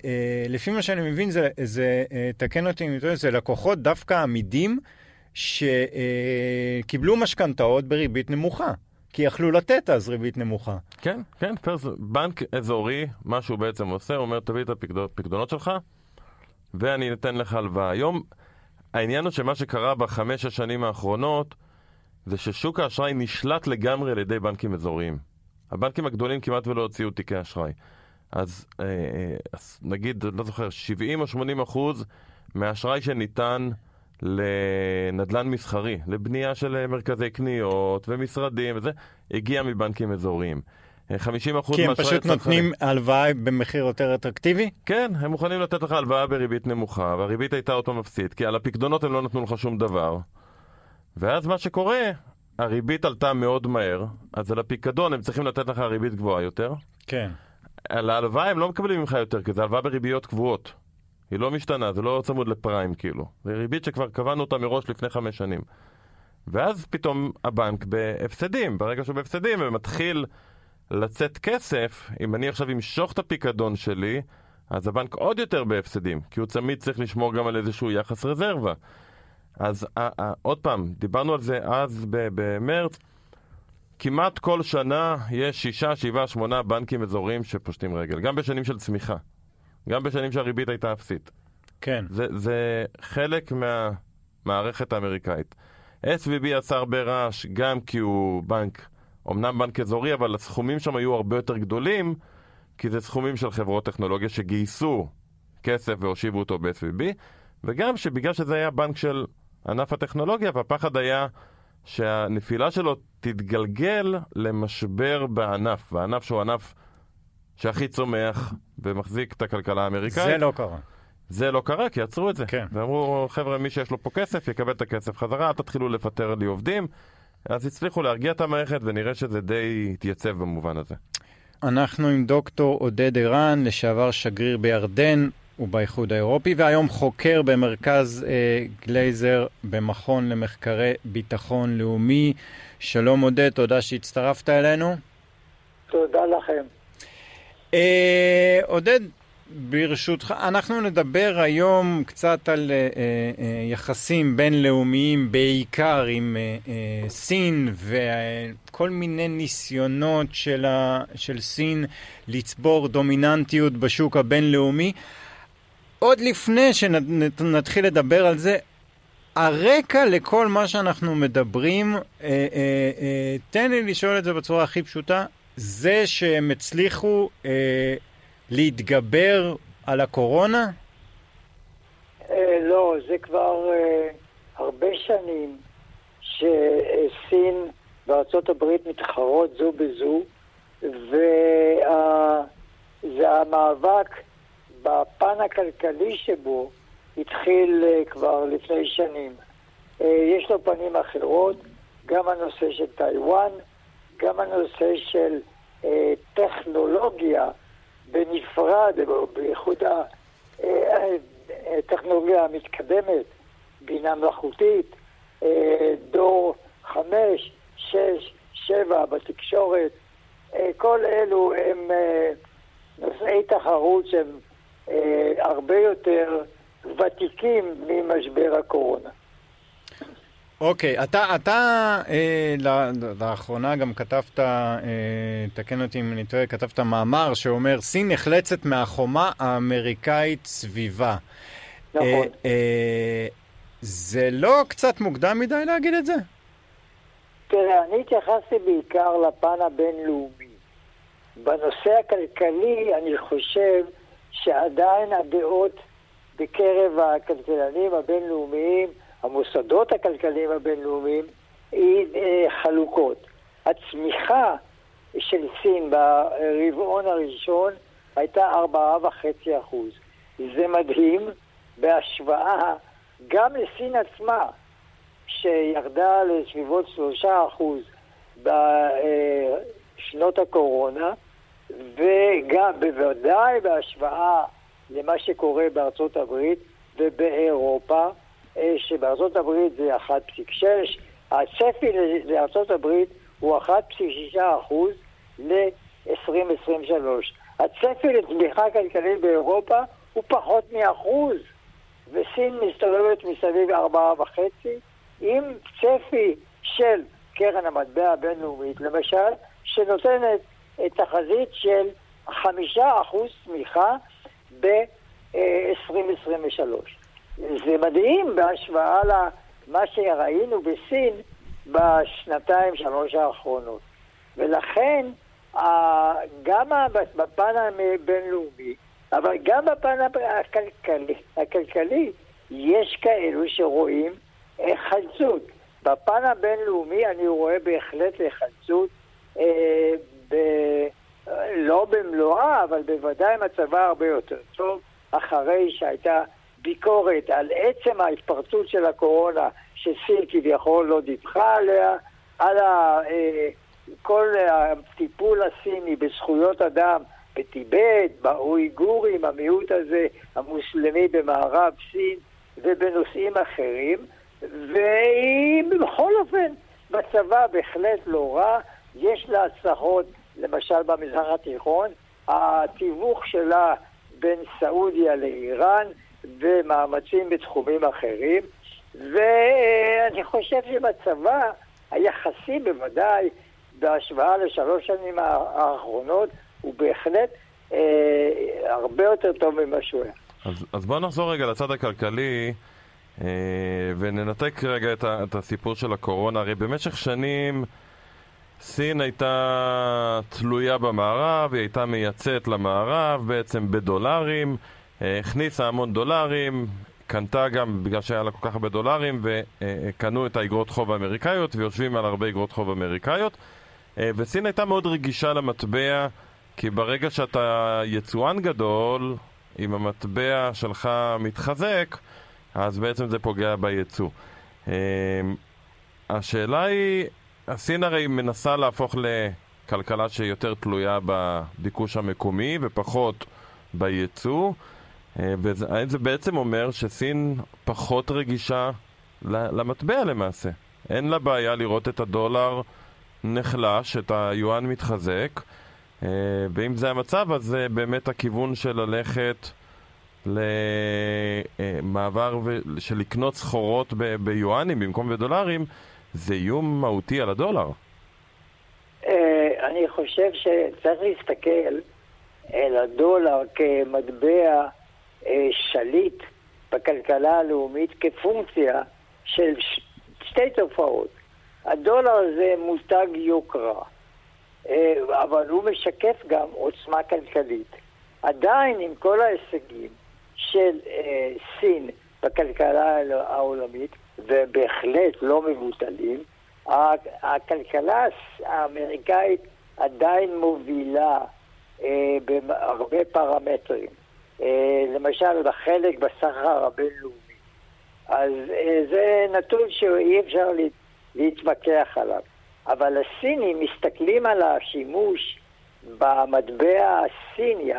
uh, לפי מה שאני מבין, זה, זה uh, תקן אותי אם טועה, זה לקוחות דווקא עמידים שקיבלו משכנתאות בריבית נמוכה. כי יכלו לתת אז ריבית נמוכה. כן, כן, פרס, בנק אזורי, מה שהוא בעצם עושה, הוא אומר, תביא את הפקדונות שלך, ואני אתן לך הלוואה. היום, העניין הוא שמה שקרה בחמש השנים האחרונות, זה ששוק האשראי נשלט לגמרי על ידי בנקים אזוריים. הבנקים הגדולים כמעט ולא הוציאו תיקי אשראי. אז, אה, אה אז נגיד, לא זוכר, 70 או 80 אחוז מהאשראי שניתן לנדל"ן מסחרי, לבנייה של מרכזי קניות ומשרדים וזה, הגיע מבנקים אזוריים. 50 אחוז כי הם פשוט נותנים הלוואה במחיר יותר אטרקטיבי? כן, הם מוכנים לתת לך הלוואה בריבית נמוכה, והריבית הייתה אותו מפסיד, כי על הפקדונות הם לא נתנו לך שום דבר. ואז מה שקורה, הריבית עלתה מאוד מהר, אז על הפיקדון הם צריכים לתת לך ריבית גבוהה יותר. כן. על ההלוואה הם לא מקבלים ממך יותר, כי זה הלוואה בריביות קבועות. היא לא משתנה, זה לא צמוד לפריים כאילו. זה ריבית שכבר קבענו אותה מראש לפני חמש שנים. ואז פתאום הבנק בהפסדים, ברגע שהוא בהפסדים ומתחיל לצאת כסף, אם אני עכשיו אמשוך את הפיקדון שלי, אז הבנק עוד יותר בהפסדים, כי הוא תמיד צריך לשמור גם על איזשהו יחס רזרבה. אז 아, 아, עוד פעם, דיברנו על זה אז במרץ, כמעט כל שנה יש שישה, שבעה, שמונה בנקים אזוריים שפושטים רגל, גם בשנים של צמיחה, גם בשנים שהריבית הייתה אפסית. כן. זה, זה חלק מהמערכת האמריקאית. SVB עשה הרבה רעש, גם כי הוא בנק, אמנם בנק אזורי, אבל הסכומים שם היו הרבה יותר גדולים, כי זה סכומים של חברות טכנולוגיה שגייסו כסף והושיבו אותו ב-SVB, וגם שבגלל שזה היה בנק של ענף הטכנולוגיה, והפחד היה שהנפילה שלו תתגלגל למשבר בענף, והענף שהוא ענף שהכי צומח ומחזיק את הכלכלה האמריקאית. זה לא קרה. זה לא קרה, כי עצרו את זה. כן. ואמרו, חבר'ה, מי שיש לו פה כסף, יקבל את הכסף חזרה, אל תתחילו לפטר לי עובדים. אז הצליחו להרגיע את המערכת, ונראה שזה די התייצב במובן הזה. אנחנו עם דוקטור עודד ערן, לשעבר שגריר בירדן ובאיחוד האירופי, והיום חוקר במרכז אה, גלייזר במכון למחקרי ביטחון לאומי. שלום עודד, תודה שהצטרפת אלינו. תודה לכם. אה, עודד, ברשותך, אנחנו נדבר היום קצת על uh, uh, יחסים בינלאומיים, בעיקר עם uh, uh, סין וכל מיני ניסיונות של, ה, של סין לצבור דומיננטיות בשוק הבינלאומי. עוד לפני שנתחיל לדבר על זה, הרקע לכל מה שאנחנו מדברים, uh, uh, uh, תן לי לשאול את זה בצורה הכי פשוטה, זה שהם הצליחו uh, להתגבר על הקורונה? אה, לא, זה כבר אה, הרבה שנים שסין וארצות הברית מתחרות זו בזו, וזה המאבק בפן הכלכלי שבו התחיל אה, כבר לפני שנים. יש לו פנים אחרות, גם הנושא של טיוואן, גם הנושא של טכנולוגיה בנפרד, בייחוד הטכנולוגיה המתקדמת, בינה מלאכותית, אה, דור חמש, שש, שבע בתקשורת, אה, כל אלו הם אה, נושאי תחרות שהם הרבה יותר ותיקים ממשבר הקורונה. אוקיי, okay, אתה, אתה אה, לאחרונה גם כתבת, אה, תקן אותי אם אני טועה, כתבת מאמר שאומר, סין נחלצת מהחומה האמריקאית סביבה. נכון. אה, אה, זה לא קצת מוקדם מדי להגיד את זה? תראה, אני התייחסתי בעיקר לפן הבינלאומי. בנושא הכלכלי, אני חושב שעדיין הדעות בקרב הכלכלנים הבינלאומיים המוסדות הכלכליים הבינלאומיים היא אה, חלוקות. הצמיחה של סין ברבעון הראשון הייתה 4.5%. זה מדהים בהשוואה גם לסין עצמה, שירדה לסביבות 3% בשנות הקורונה, וגם בוודאי בהשוואה למה שקורה בארצות הברית ובאירופה, שבארצות הברית זה 1.6, הצפי לארצות הברית הוא 1.6 אחוז ל-2023. הצפי לתמיכה כלכלית באירופה הוא פחות מאחוז, וסין מסתובבת מסביב 4.5, עם צפי של קרן המטבע הבינלאומית, למשל, שנותנת תחזית של 5% צמיחה ב-2023. זה מדהים בהשוואה למה שראינו בסין בשנתיים, שלוש האחרונות. ולכן, גם בפן הבינלאומי, אבל גם בפן הכלכלי, הכלכלי יש כאלו שרואים היחלצות. בפן הבינלאומי אני רואה בהחלט היחלצות, אה, ב... לא במלואה, אבל בוודאי מצבה הרבה יותר טוב, אחרי שהייתה ביקורת על עצם ההתפרצות של הקורונה שסין כביכול לא דיווחה עליה, על ה, אה, כל הטיפול הסיני בזכויות אדם בטיבט, באויגורים, המיעוט הזה המוסלמי במערב סין ובנושאים אחרים, והיא בכל אופן מצבה בהחלט לא רע, יש לה הצלחות למשל במזרח התיכון, התיווך שלה בין סעודיה לאיראן ומאמצים בתחומים אחרים, ואני חושב שמצבה היחסי בוודאי, בהשוואה לשלוש שנים האחרונות, הוא בהחלט אה, הרבה יותר טוב ממה שהוא היה. אז, אז בואו נחזור רגע לצד הכלכלי. אה, וננתק רגע את, ה, את הסיפור של הקורונה. הרי במשך שנים סין הייתה תלויה במערב, היא הייתה מייצאת למערב בעצם בדולרים, הכניסה המון דולרים, קנתה גם בגלל שהיה לה כל כך הרבה דולרים, וקנו את האגרות חוב האמריקאיות, ויושבים על הרבה אגרות חוב אמריקאיות. אה, וסין הייתה מאוד רגישה למטבע, כי ברגע שאתה יצואן גדול, אם המטבע שלך מתחזק, אז בעצם זה פוגע ביצוא. השאלה היא, הסין הרי מנסה להפוך לכלכלה שיותר תלויה בביקוש המקומי ופחות ביצוא, אה, והאם זה בעצם אומר שסין פחות רגישה למטבע למעשה? אין לה בעיה לראות את הדולר נחלש, את היואן מתחזק, אה, ואם זה המצב, אז זה באמת הכיוון של ללכת למעבר של לקנות סחורות ביואנים במקום בדולרים, זה איום מהותי על הדולר. אה, אני חושב שצריך להסתכל על הדולר כמטבע אה, שליט בכלכלה הלאומית כפונקציה של שתי תופעות. הדולר זה מותג יוקרה, אה, אבל הוא משקף גם עוצמה כלכלית. עדיין עם כל ההישגים של אה, סין בכלכלה העולמית, ובהחלט לא מבוטלים, הכלכלה האמריקאית עדיין מובילה אה, בהרבה פרמטרים. אה, למשל, בחלק בסחר הבינלאומי. אז אה, זה נתון שאי אפשר להתווכח עליו. אבל הסינים מסתכלים על השימוש במטבע הסיני,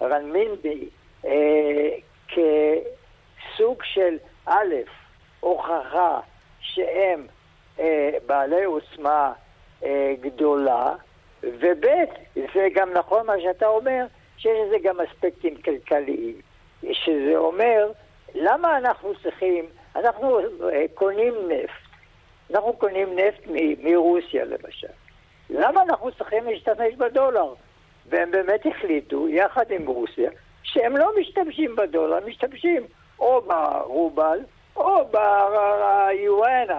הרנמינבי, אה, כסוג של א', הוכחה שהם בעלי עוצמה גדולה, וב', זה גם נכון מה שאתה אומר, שיש לזה גם אספקטים כלכליים, שזה אומר, למה אנחנו צריכים, אנחנו אה, קונים נפט, אנחנו קונים נפט מרוסיה למשל, למה אנחנו צריכים להשתמש בדולר? והם באמת החליטו, יחד עם רוסיה, שהם לא משתמשים בדולר, משתמשים או ברובל או ב-UN,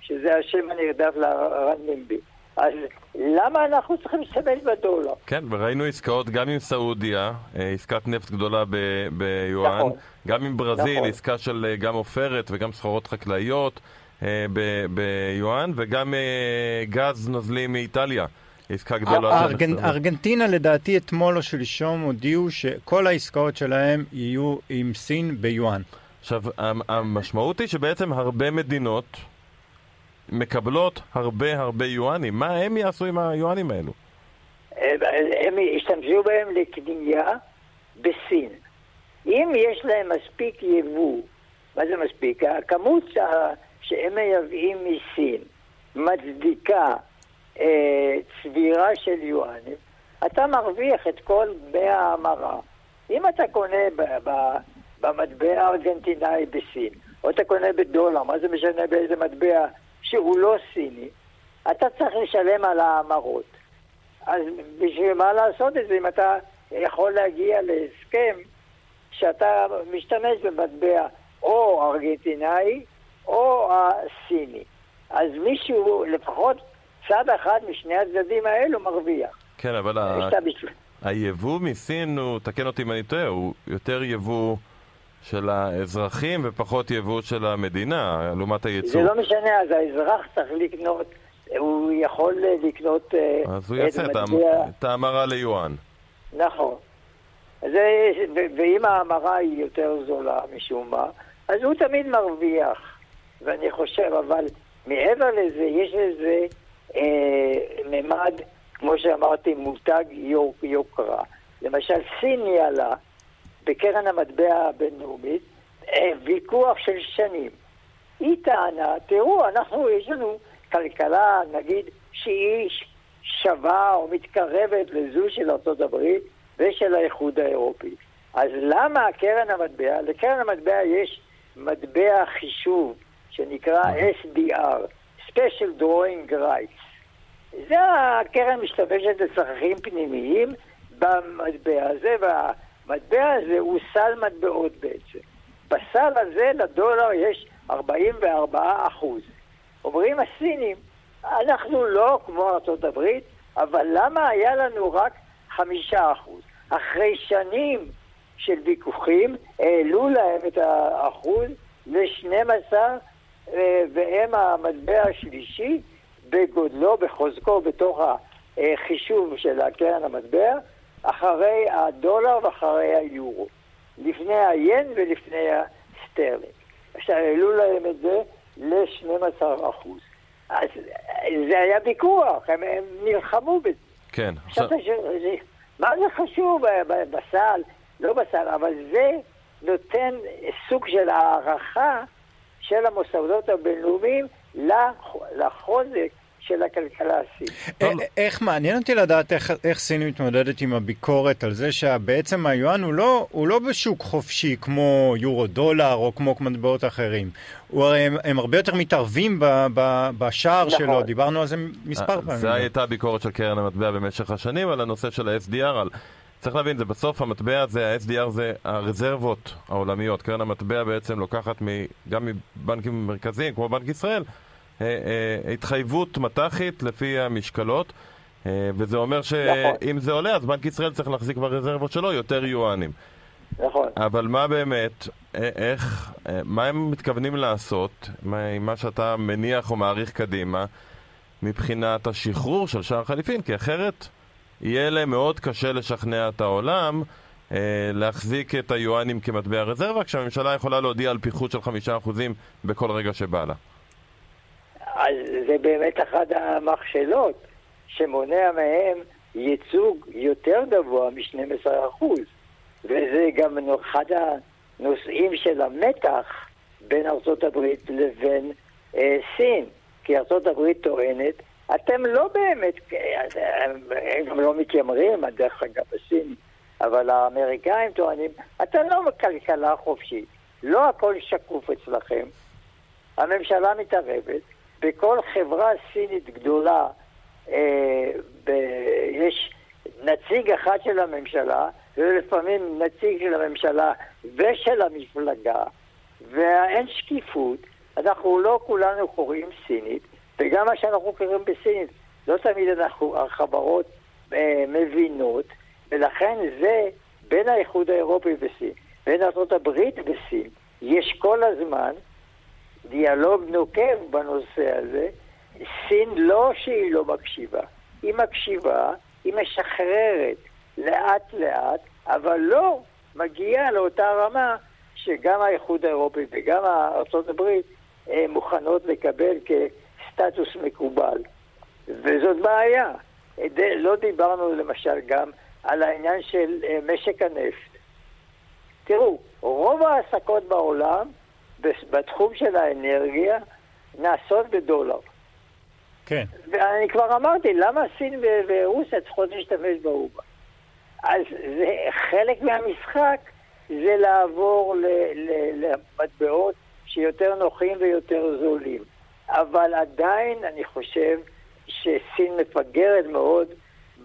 שזה השם הנרדף לרנמינבי. אז למה אנחנו צריכים להשתמש בדולר? כן, וראינו עסקאות גם עם סעודיה, אה, עסקת נפט גדולה ביואן, נכון. גם עם ברזיל, נכון. עסקה של אה, גם עופרת וגם סחורות חקלאיות אה, ביואן, וגם גז נוזלי מאיטליה. עסקה גדולה. ארגנ... ארגנטינה לדעתי אתמול או שלשום הודיעו שכל העסקאות שלהם יהיו עם סין ביואן. עכשיו, המשמעות היא שבעצם הרבה מדינות מקבלות הרבה הרבה יואנים. מה הם יעשו עם היואנים האלו? הם ישתמשו בהם לקנייה בסין. אם יש להם מספיק יבוא, מה זה מספיק? הכמות שהם מייבאים מסין מצדיקה אה, צבירה של יואנים, אתה מרוויח את כל דמי ההמרה. אם אתה קונה ב- ב- במטבע הארגנטינאי בסין, או אתה קונה בדולר, מה זה משנה באיזה מטבע שהוא לא סיני, אתה צריך לשלם על ההמרות. אז בשביל מה לעשות את זה אם אתה יכול להגיע להסכם שאתה משתמש במטבע או ארגנטינאי או הסיני. אז מישהו, לפחות צד אחד משני הצדדים האלו מרוויח. כן, אבל ה... היבוא מסין הוא, תקן אותי אם אני טועה, הוא יותר יבוא של האזרחים ופחות יבוא של המדינה, לעומת הייצור. זה לא משנה, אז האזרח צריך לקנות, הוא יכול לקנות... אה, אז הוא יעשה את ההמרה ליואן. נכון. זה, ואם ההמרה היא יותר זולה משום מה, אז הוא תמיד מרוויח. ואני חושב, אבל מעבר לזה, יש לזה אה, ממד, כמו שאמרתי, מותג יוקרה. למשל, סין ניהלה בקרן המטבע הבינלאומית אה, ויכוח של שנים. היא טענה, תראו, אנחנו, יש לנו כלכלה, נגיד, שהיא שווה או מתקרבת לזו של ארה"ב ושל האיחוד האירופי. אז למה הקרן המטבע? לקרן המטבע יש מטבע חישוב שנקרא SDR, Special Drawing Rights. זה הקרן משתמשת לצרכים פנימיים במטבע הזה, והמטבע הזה הוא סל מטבעות בעצם. בסל הזה לדולר יש 44 אחוז. אומרים הסינים, אנחנו לא כמו ארה"ב, אבל למה היה לנו רק חמישה אחוז? אחרי שנים של ויכוחים העלו להם את האחוז ל-12 אה, והם המטבע השלישי בגודלו, בחוזקו, בתוך החישוב של הקרן המטבע, אחרי הדולר ואחרי היורו. לפני היין ולפני הסטרלינג. עכשיו, העלו להם את זה ל-12 אחוז. אז זה היה ויכוח, הם, הם נלחמו בזה. כן. עכשיו, עכשיו... זה, מה זה חשוב בסל? לא בסל, אבל זה נותן סוג של הערכה של המוסדות הבינלאומיים לחוזק של הכלכלה הסינית. אה, איך מעניין אותי לדעת איך, איך סין מתמודדת עם הביקורת על זה שבעצם היואן הוא לא, הוא לא בשוק חופשי כמו יורו דולר או כמו מטבעות אחרים. הוא, הם, הם הרבה יותר מתערבים ב, ב, בשער נכון. שלו, דיברנו על זה מספר אה, פעמים. זו הייתה הביקורת של קרן המטבע במשך השנים על הנושא של ה-SDR, על... צריך להבין, זה בסוף המטבע הזה, ה-SDR זה הרזרבות העולמיות. קרן המטבע בעצם לוקחת מ, גם מבנקים מרכזיים, כמו בנק ישראל, אה, אה, התחייבות מט"חית לפי המשקלות. אה, וזה אומר שאם נכון. זה עולה, אז בנק ישראל צריך להחזיק ברזרבות שלו יותר יואנים. נכון. אבל מה באמת, איך, מה הם מתכוונים לעשות, מה, מה שאתה מניח או מעריך קדימה, מבחינת השחרור של שער חליפין? כי אחרת יהיה להם מאוד קשה לשכנע את העולם אה, להחזיק את היואנים כמטבע רזרבה, כשהממשלה יכולה להודיע על פיחות של חמישה אחוזים בכל רגע שבא לה. אז זה באמת אחת המכשלות שמונע מהם ייצוג יותר גבוה מ-12%. וזה גם אחד הנושאים של המתח בין ארצות הברית לבין אה, סין. כי ארצות הברית טוענת, אתם לא באמת, הם, הם גם לא מתיימרים, דרך אגב הסינים, אבל האמריקאים טוענים, אתם לא כלכלה חופשית, לא הכל שקוף אצלכם. הממשלה מתערבת, בכל חברה סינית גדולה אה, ב, יש נציג אחד של הממשלה, ולפעמים נציג של הממשלה ושל המפלגה, ואין שקיפות. אנחנו לא כולנו קוראים סינית, וגם מה שאנחנו קוראים בסינית, לא תמיד אנחנו, החברות אה, מבינות, ולכן זה בין האיחוד האירופי וסין, בין ארה"ב וסין, יש כל הזמן דיאלוג נוקב בנושא הזה. סין לא שהיא לא מקשיבה, היא מקשיבה, היא משחררת לאט לאט, אבל לא מגיעה לאותה רמה שגם האיחוד האירופי וגם הברית אה, מוכנות לקבל כסטטוס מקובל. וזאת בעיה. לא דיברנו למשל גם על העניין של אה, משק הנפט. תראו, רוב העסקות בעולם בתחום של האנרגיה נעשות בדולר. כן. ואני כבר אמרתי, למה סין ורוסיה צריכות להשתמש באובה? אז זה חלק מהמשחק זה לעבור למטבעות שיותר נוחים ויותר זולים. אבל עדיין אני חושב שסין מפגרת מאוד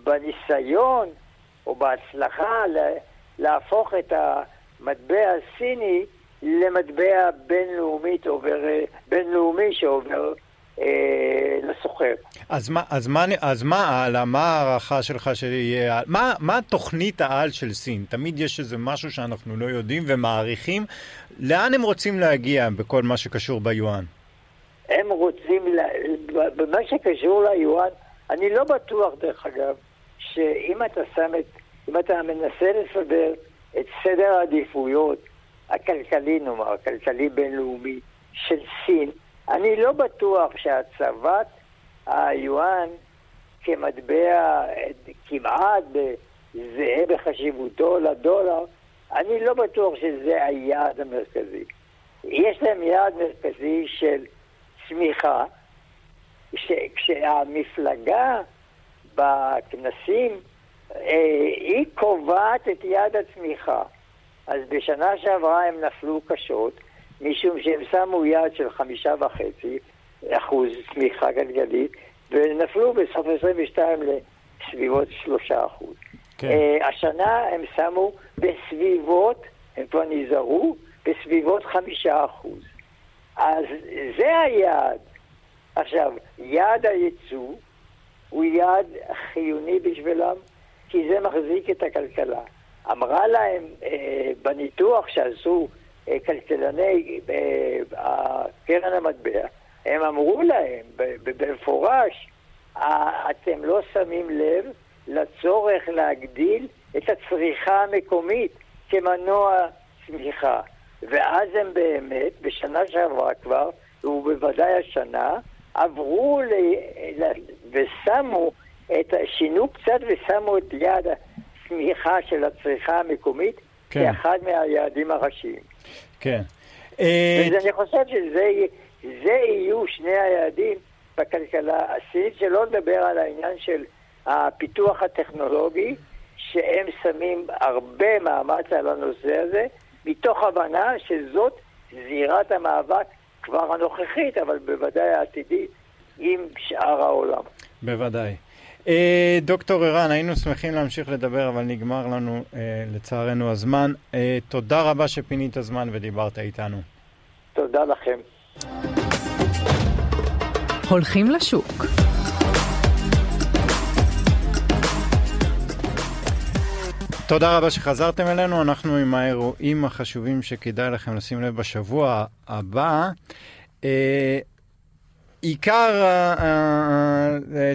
בניסיון או בהצלחה להפוך את המטבע הסיני למטבע בינלאומית עובר, בינלאומי שעובר אה, לסוחר. אז מה, אז מה, אז מה הלאה? מה ההערכה שלך שיהיה? מה, מה תוכנית העל של סין? תמיד יש איזה משהו שאנחנו לא יודעים ומעריכים. לאן הם רוצים להגיע בכל מה שקשור ביואן? הם רוצים, לה... במה שקשור ליואן, אני לא בטוח דרך אגב, שאם אתה שם את, אם אתה מנסה לסדר את סדר העדיפויות הכלכלי, נאמר, הכלכלי בינלאומי של סין, אני לא בטוח שהצבת היואן כמטבע כמעט זהה בחשיבותו לדולר, אני לא בטוח שזה היעד המרכזי. יש להם יעד מרכזי של צמיחה, כשהמפלגה בכנסים, אה, היא קובעת את יעד הצמיחה. אז בשנה שעברה הם נפלו קשות, משום שהם שמו יעד של חמישה וחצי אחוז צמיחה גלגלית, ונפלו בסוף 22 לסביבות שלושה אחוז. כן. Uh, השנה הם שמו בסביבות, הם כבר נזהרו, בסביבות חמישה אחוז. אז זה היעד. עכשיו, יעד הייצוא הוא יעד חיוני בשבילם, כי זה מחזיק את הכלכלה. אמרה להם אה, בניתוח שעשו אה, כלכלני אה, קרן המטבע, הם אמרו להם במפורש, אה, אתם לא שמים לב לצורך להגדיל את הצריכה המקומית כמנוע צמיחה. ואז הם באמת, בשנה שעברה כבר, ובוודאי השנה, עברו ל... ושמו את, שינו קצת ושמו את יעד הצמיחה של הצריכה המקומית כן. כאחד מהיעדים הראשיים. כן. ואני חושב שזה יהיו שני היעדים בכלכלה הסינית, שלא לדבר על העניין של הפיתוח הטכנולוגי, שהם שמים הרבה מאמץ על הנושא הזה, מתוך הבנה שזאת זירת המאבק כבר הנוכחית, אבל בוודאי העתידית, עם שאר העולם. בוודאי. אה, דוקטור ערן, היינו שמחים להמשיך לדבר, אבל נגמר לנו אה, לצערנו הזמן. אה, תודה רבה שפינית זמן ודיברת איתנו. תודה לכם. הולכים לשוק. תודה רבה שחזרתם אלינו, אנחנו עם האירועים החשובים שכדאי לכם לשים לב בשבוע הבא. אה, עיקר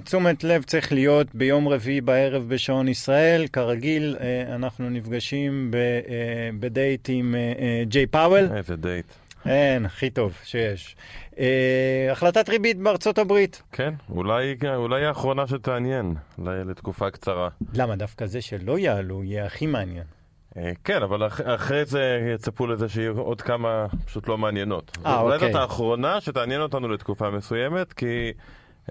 תשומת לב צריך להיות ביום רביעי בערב בשעון ישראל. כרגיל, אה, אנחנו נפגשים אה, בדייט עם ג'יי פאוול. איזה דייט. אין, הכי טוב שיש. אה, החלטת ריבית בארצות הברית. כן, אולי, אולי האחרונה שתעניין, לתקופה קצרה. למה? דווקא זה שלא יעלו יהיה הכי מעניין. אה, כן, אבל אח, אחרי זה יצפו לזה שיהיו עוד כמה פשוט לא מעניינות. אה, אולי אוקיי. זאת האחרונה שתעניין אותנו לתקופה מסוימת, כי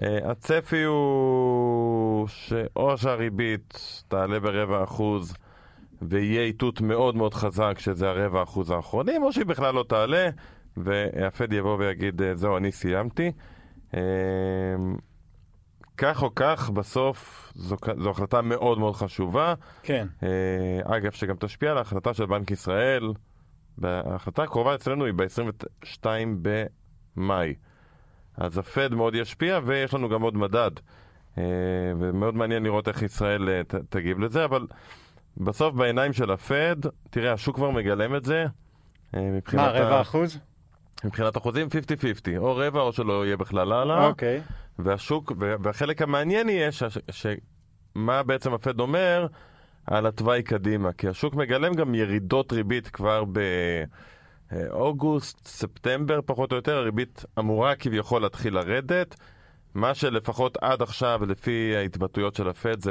אה, הצפי הוא שאו שהריבית תעלה ברבע אחוז ויהיה איתות מאוד מאוד חזק שזה הרבע אחוז האחרונים, או שהיא בכלל לא תעלה. והפד יבוא ויגיד, אה, זהו, אני סיימתי. אה, כך או כך, בסוף זו, זו החלטה מאוד מאוד חשובה. כן. אה, אגב, שגם תשפיע על ההחלטה של בנק ישראל. ההחלטה הקרובה אצלנו היא ב-22 במאי. אז הפד מאוד ישפיע, ויש לנו גם עוד מדד. ומאוד מעניין לראות איך ישראל תגיב לזה, אבל בסוף בעיניים של הפד, תראה, השוק כבר מגלם את זה. מה, רבע אחוז? מבחינת אחוזים 50-50, או רבע או שלא יהיה בכלל הלאה. אוקיי. והשוק, והחלק המעניין יהיה ש, ש, מה בעצם הפד אומר על התוואי קדימה, כי השוק מגלם גם ירידות ריבית כבר באוגוסט, ספטמבר פחות או יותר, הריבית אמורה כביכול להתחיל לרדת, מה שלפחות עד עכשיו, לפי ההתבטאויות של הפד, זה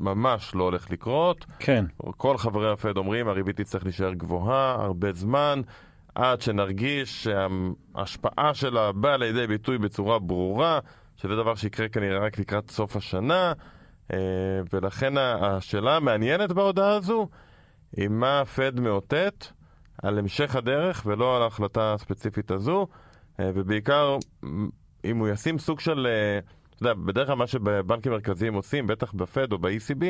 ממש לא הולך לקרות. כן. כל חברי הפד אומרים, הריבית תצטרך להישאר גבוהה הרבה זמן. עד שנרגיש שההשפעה שלה באה לידי ביטוי בצורה ברורה, שזה דבר שיקרה כנראה רק לקראת סוף השנה, אה, ולכן השאלה המעניינת בהודעה הזו היא מה פד מאותת על המשך הדרך ולא על ההחלטה הספציפית הזו, אה, ובעיקר אם הוא ישים סוג של, אה, אתה יודע, בדרך כלל מה שבנקים מרכזיים עושים, בטח בפד או ב-ECB,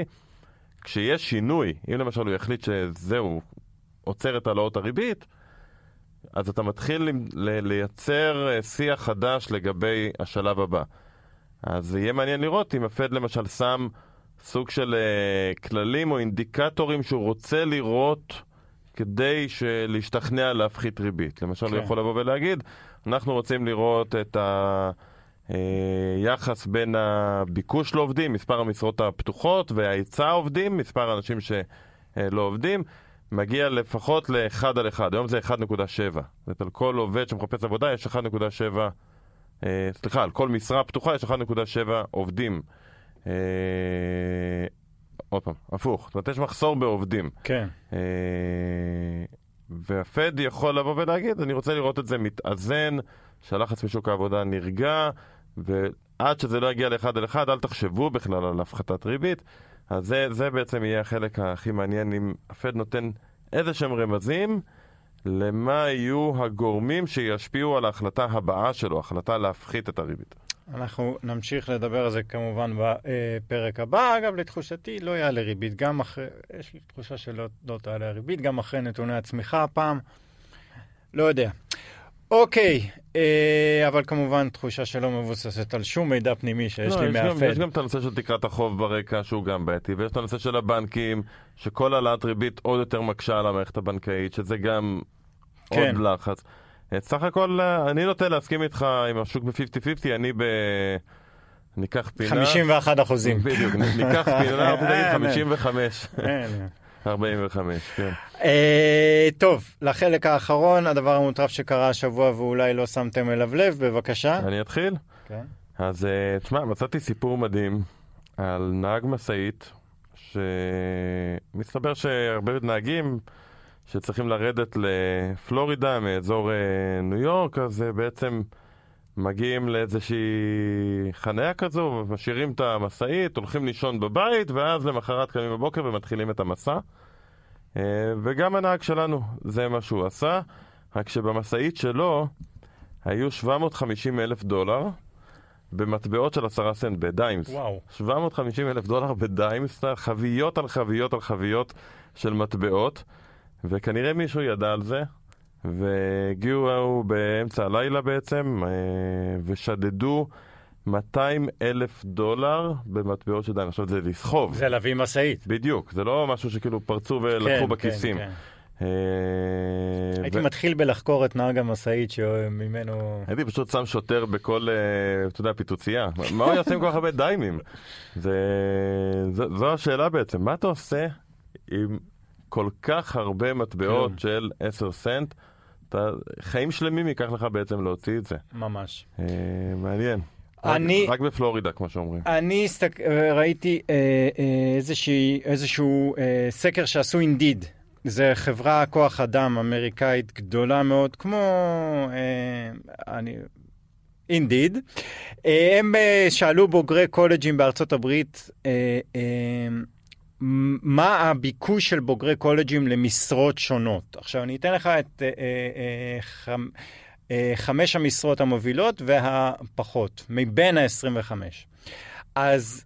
כשיש שינוי, אם למשל הוא יחליט שזהו, עוצר את העלאות הריבית, אז אתה מתחיל לייצר אה, שיח חדש לגבי השלב הבא. אז יהיה מעניין לראות אם הפד למשל שם סוג של uh, כללים או אינדיקטורים שהוא רוצה לראות כדי להשתכנע להפחית ריבית. למשל, כן. הוא יכול לבוא ולהגיד, אנחנו רוצים לראות את היחס אה, בין הביקוש לעובדים, מספר המשרות הפתוחות, וההיצע העובדים, מספר האנשים שלא עובדים. מגיע לפחות ל-1 על 1, היום זה 1.7. זאת אומרת, על כל עובד שמחפש עבודה יש 1.7, אה, סליחה, על כל משרה פתוחה יש 1.7 עובדים. אה, עוד פעם, הפוך, זאת אומרת, יש מחסור בעובדים. כן. אה, והפד יכול לבוא ולהגיד, אני רוצה לראות את זה מתאזן, שהלחץ משוק העבודה נרגע, ועד שזה לא יגיע לאחד על אחד, אל תחשבו בכלל על הפחתת ריבית. אז זה, זה בעצם יהיה החלק הכי מעניין, אם הפד נותן איזה שהם רמזים למה יהיו הגורמים שישפיעו על ההחלטה הבאה שלו, החלטה להפחית את הריבית. אנחנו נמשיך לדבר על זה כמובן בפרק הבא. אגב, לתחושתי לא יעלה ריבית, גם אחרי, יש לי תחושה שלא לא תעלה הריבית, גם אחרי נתוני הצמיחה הפעם. לא יודע. אוקיי, אה, אבל כמובן תחושה שלא מבוססת על שום מידע פנימי שיש לא, לי מהפד. יש גם את הנושא של תקרת החוב ברקע שהוא גם בעייתי, ויש את הנושא של הבנקים, שכל העלאת ריבית עוד יותר מקשה על המערכת הבנקאית, שזה גם כן. עוד לחץ. סך הכל, אה, אני נוטה להסכים איתך עם השוק ב-50-50, אני ב... ניקח פינה... 51 אחוזים. בדיוק, ניקח פינה, נגיד 55. 45, כן. אה, טוב, לחלק האחרון, הדבר המוטרף שקרה השבוע ואולי לא שמתם אליו לב, בבקשה. אני אתחיל? כן. אז אה, תשמע, מצאתי סיפור מדהים על נהג משאית, שמסתבר שהרבה נהגים שצריכים לרדת לפלורידה מאזור אה, ניו יורק, אז בעצם מגיעים לאיזושהי חניה כזו, משאירים את המשאית, הולכים לישון בבית, ואז למחרת קמים בבוקר ומתחילים את המסע. אה, וגם הנהג שלנו, זה מה שהוא עשה, רק שבמשאית שלו היו 750 אלף דולר במטבעות של עשרה סנט, ב dimes. וואו. 750 אלף דולר ב dimes, חביות על חביות על חביות של מטבעות, וכנראה מישהו ידע על זה, והגיעו באמצע הלילה בעצם, אה, ושדדו 200 אלף דולר במטבעות של דיין. עכשיו זה לסחוב. זה להביא משאית. בדיוק, זה לא משהו שכאילו פרצו ולקחו כן, בכיסים. כן, כן. הייתי ו... מתחיל בלחקור את נהג המשאית שממנו... הייתי פשוט שם שוטר בכל, אה, אתה יודע, פיצוצייה. מה הוא יעשה עם כל כך הרבה דיימים? זה... זו, זו השאלה בעצם. מה אתה עושה עם כל כך הרבה מטבעות של 10 סנט? אתה, חיים שלמים ייקח לך בעצם להוציא את זה. ממש. אה, מעניין. אני... רק, רק בפלורידה, כמו שאומרים. אני הסתק... ראיתי אה, אה, איזושהי, איזשהו אה, סקר שעשו אינדיד. זה חברה כוח אדם אמריקאית גדולה מאוד, כמו... אה, אני... אינדיד. אה, הם אה, שאלו בוגרי קולג'ים בארצות הברית, אה, אה, מה הביקוש של בוגרי קולג'ים למשרות שונות. עכשיו, אני אתן לך את אה, אה, אה, חמ, אה, חמש המשרות המובילות והפחות, מבין ה-25. אז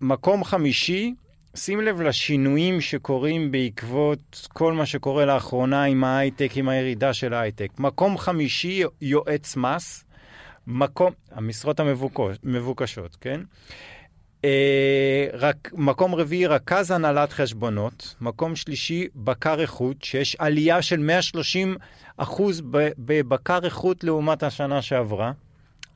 מקום חמישי, שים לב לשינויים שקורים בעקבות כל מה שקורה לאחרונה עם ההייטק, עם הירידה של ההייטק. מקום חמישי, יועץ מס. מקום, המשרות המבוקשות, כן? אה, רק, מקום רביעי, רכז הנהלת חשבונות. מקום שלישי, בקר איכות, שיש עלייה של 130 אחוז בבקר איכות לעומת השנה שעברה.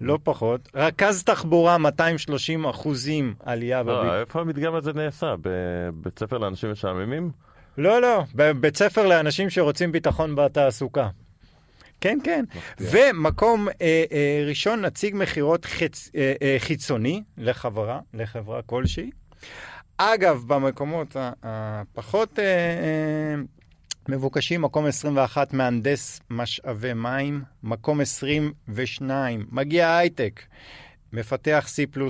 לא פחות. רכז תחבורה, 230 אחוזים עלייה. לא, בביט... איפה המדגם הזה נעשה? בבית ספר לאנשים משעממים? לא, לא, בבית ספר לאנשים שרוצים ביטחון בתעסוקה. כן, כן. ומקום אה, אה, ראשון, נציג מכירות חצ... אה, אה, חיצוני לחברה, לחברה כלשהי. אגב, במקומות הפחות אה, אה, מבוקשים, מקום 21, מהנדס משאבי מים, מקום 22, מגיע הייטק, מפתח C++,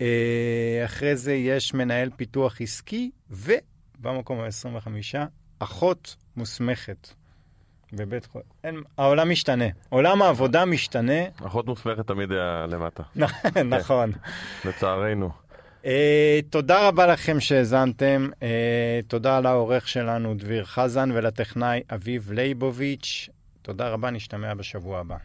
אה, אחרי זה יש מנהל פיתוח עסקי, ובמקום ה-25, אחות מוסמכת. בבית חולים. העולם משתנה. עולם העבודה משתנה. אחות מוסמכת תמיד היה למטה. נכון. לצערנו. Uh, תודה רבה לכם שהאזנתם. Uh, תודה לעורך שלנו דביר חזן ולטכנאי אביב לייבוביץ'. תודה רבה, נשתמע בשבוע הבא.